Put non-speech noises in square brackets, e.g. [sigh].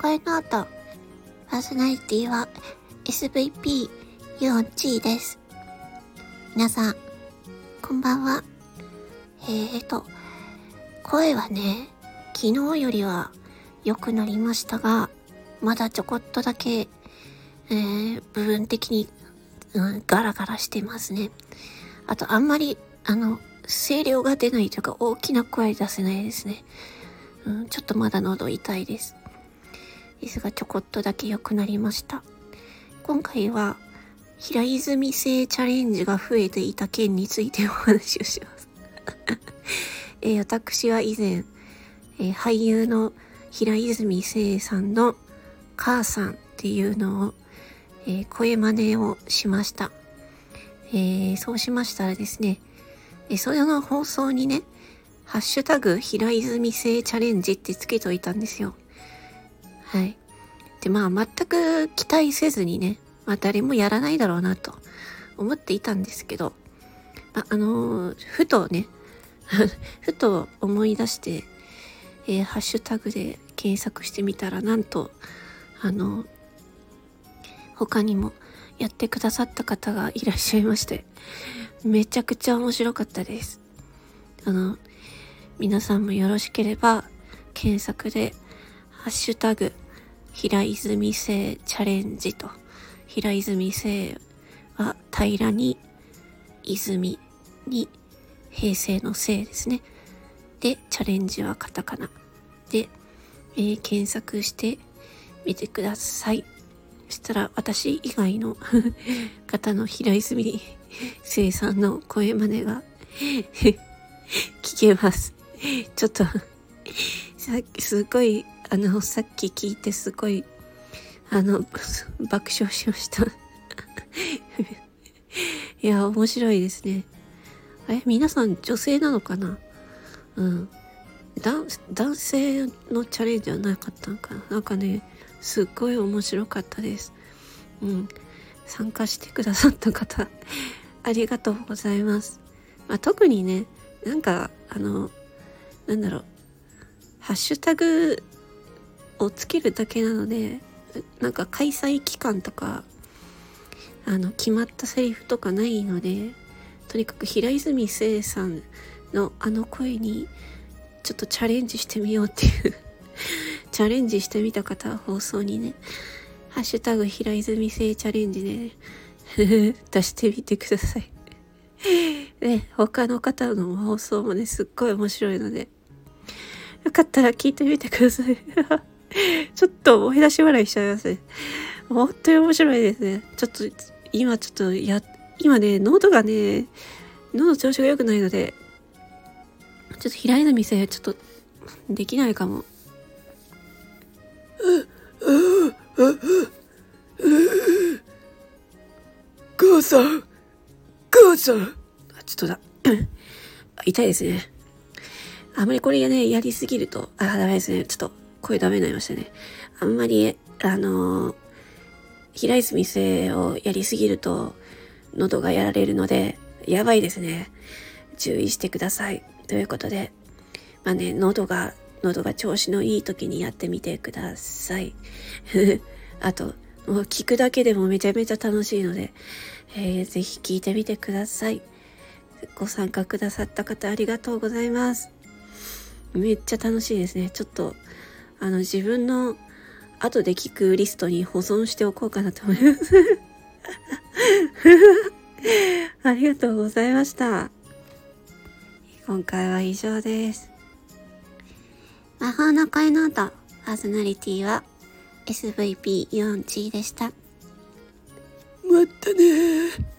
声の後、パーソナリティは SVP ユオンチーです。皆さん、こんばんは。えーと、声はね、昨日よりは良くなりましたが、まだちょこっとだけ、えー、部分的に、うん、ガラガラしてますね。あと、あんまり、あの、声量が出ないというか、大きな声出せないですね。うん、ちょっとまだ喉痛いです。ですが、ちょこっとだけ良くなりました。今回は、平泉性チャレンジが増えていた件についてお話をします。[laughs] えー、私は以前、えー、俳優の平泉聖さんの母さんっていうのを、えー、声真似をしました。えー、そうしましたらですね、えそれの放送にね、ハッシュタグ、平泉性チャレンジってつけといたんですよ。はい。で、まあ、全く期待せずにね、まあ、誰もやらないだろうなと思っていたんですけど、まあ、あのー、ふとね、[laughs] ふと思い出して、えー、ハッシュタグで検索してみたら、なんと、あのー、他にもやってくださった方がいらっしゃいまして、めちゃくちゃ面白かったです。あの、皆さんもよろしければ、検索で、ハッシュタグ、平泉性チャレンジと、平泉性は平らに、泉に、平成の性ですね。で、チャレンジはカタカナ。で、えー、検索してみてください。そしたら私以外の [laughs] 方の平泉生さんの声真似が [laughs] 聞けます。ちょっとさっきすごい、あの、さっき聞いてすごい、あの、爆笑しました [laughs] いや、面白いですね。え、皆さん女性なのかな？うん。男性のチャレンジはなかったのかな？なんかね、すっごい面白かったです。うん。参加してくださった方 [laughs] ありがとうございます。まあ、特にね、なんか、あの、なんだろう、ハッシュタグをつけるだけなので、なんか開催期間とか、あの、決まったセリフとかないので、とにかく平泉聖さんのあの声に、ちょっとチャレンジしてみようっていう [laughs] チャレンジしてみた方は放送にね、ハッシュタグ平泉聖チャレンジで、[laughs] 出してみてください。[laughs] ね、他の方の放送もね、すっごい面白いので、よかったら聞いてみてください。[laughs] ちょっと思い出し笑いしちゃいますね。本当に面白いですね。ちょっと、今ちょっとや、今ね、喉がね、喉調子が良くないので、ちょっと平井の店、ちょっと、できないかも。母さん母さんあ、ちょっとだ。[coughs] 痛いですね。あんまりこれね、やりすぎると、あ、ダメですね。ちょっと声ダメになりましたね。あんまり、あのー、平泉性をやりすぎると、喉がやられるので、やばいですね。注意してください。ということで、まあね、喉が、喉が調子のいい時にやってみてください。[laughs] あと、もう聞くだけでもめちゃめちゃ楽しいので、えー、ぜひ聞いてみてください。ご参加くださった方ありがとうございます。めっちゃ楽しいですね。ちょっと、あの、自分の後で聞くリストに保存しておこうかなと思います。[laughs] ありがとうございました。今回は以上です。魔法の声の音、パーソナリティは SVP4G でした。またね